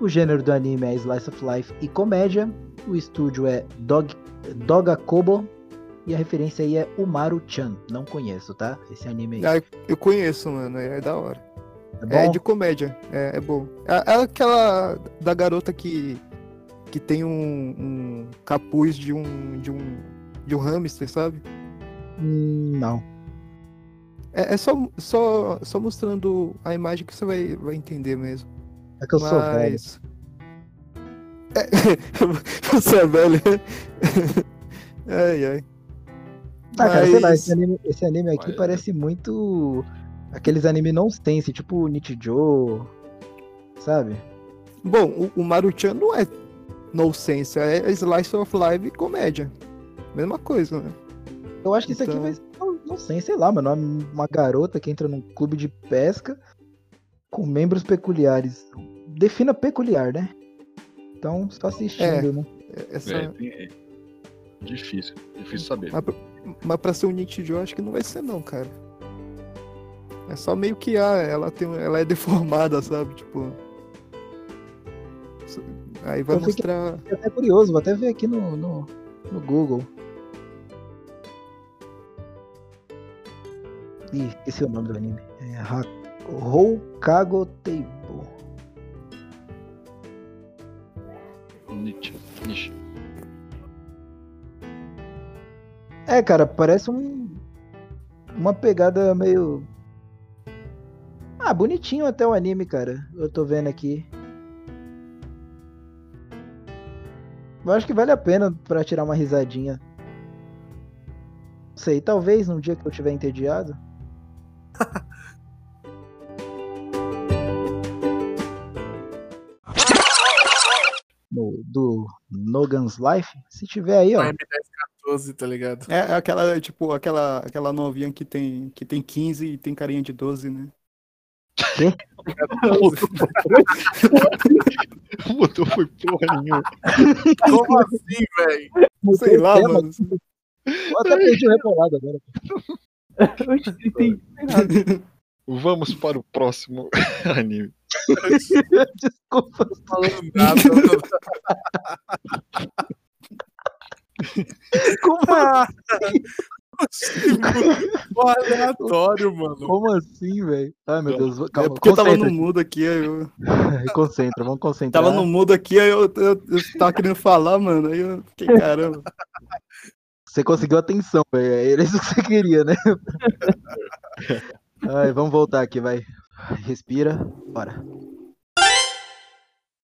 O gênero do anime é Slice of Life e comédia. O estúdio é Dog, Dogakobo. E a referência aí é Umaru-chan. Não conheço, tá? Esse anime aí. Ah, eu conheço, mano. É da hora. Bom? É de comédia. É, é bom. É, é aquela da garota que. Que tem um, um capuz de um. De um. De um hamster, sabe? Hum, Não. É, é só, só, só mostrando a imagem que você vai, vai entender mesmo. É que eu sou velho. Mas. É, você é velho. ai, ai. Ah, cara, sei lá, Mas- esse anime, esse anime aqui Mas- parece muito aqueles anime nonsense, tipo Nichijou, sabe? Bom, o, o Maruchan não é no sense, é Slice of Life e comédia. Mesma coisa, né? Eu acho que isso aqui Então- vai ser, não, sei, sei lá, mano, uma garota que entra num clube de pesca com membros peculiares. Defina peculiar, né? Então, só assistindo, né? Essa, É, é difícil, difícil saber. Mas, mas pra ser um Nichijou, eu acho que não vai ser não, cara. É só meio que ah, ela tem, ela é deformada, sabe? Tipo. Aí vai Eu mostrar. Fiquei até curioso, vou até ver aqui no, no, no Google. Ih, esqueci o nome do anime. É Ha- Nietzsche. Nietzsche. É, cara, parece um. Uma pegada meio. Ah, bonitinho até o anime, cara. Eu tô vendo aqui. Eu acho que vale a pena pra tirar uma risadinha. Não sei, talvez num dia que eu tiver entediado. Nogan's Life. Se tiver aí, ó. M1014, tá ligado? É é aquela, tipo, aquela, aquela novinha que tem, que tem 15 e tem carinha de 12, né? Botou foi porra nenhuma. Como assim, velho? Sei lá, Tema, mano. Eu até perdi o rebolado agora. Vamos para o próximo anime. Desculpa. Tô falando nada. Como Ah, Pô, aleatório, mano. Como assim, velho? Ai, meu Deus. É Calma, porque eu tava no mudo aqui, aí eu Concentra, vamos concentrar. tava no mudo aqui, aí eu, eu, eu tava querendo falar, mano. Aí eu fiquei, caramba. Você conseguiu atenção, velho. Era isso que você queria, né? Ai, vamos voltar aqui, vai. Respira. Bora.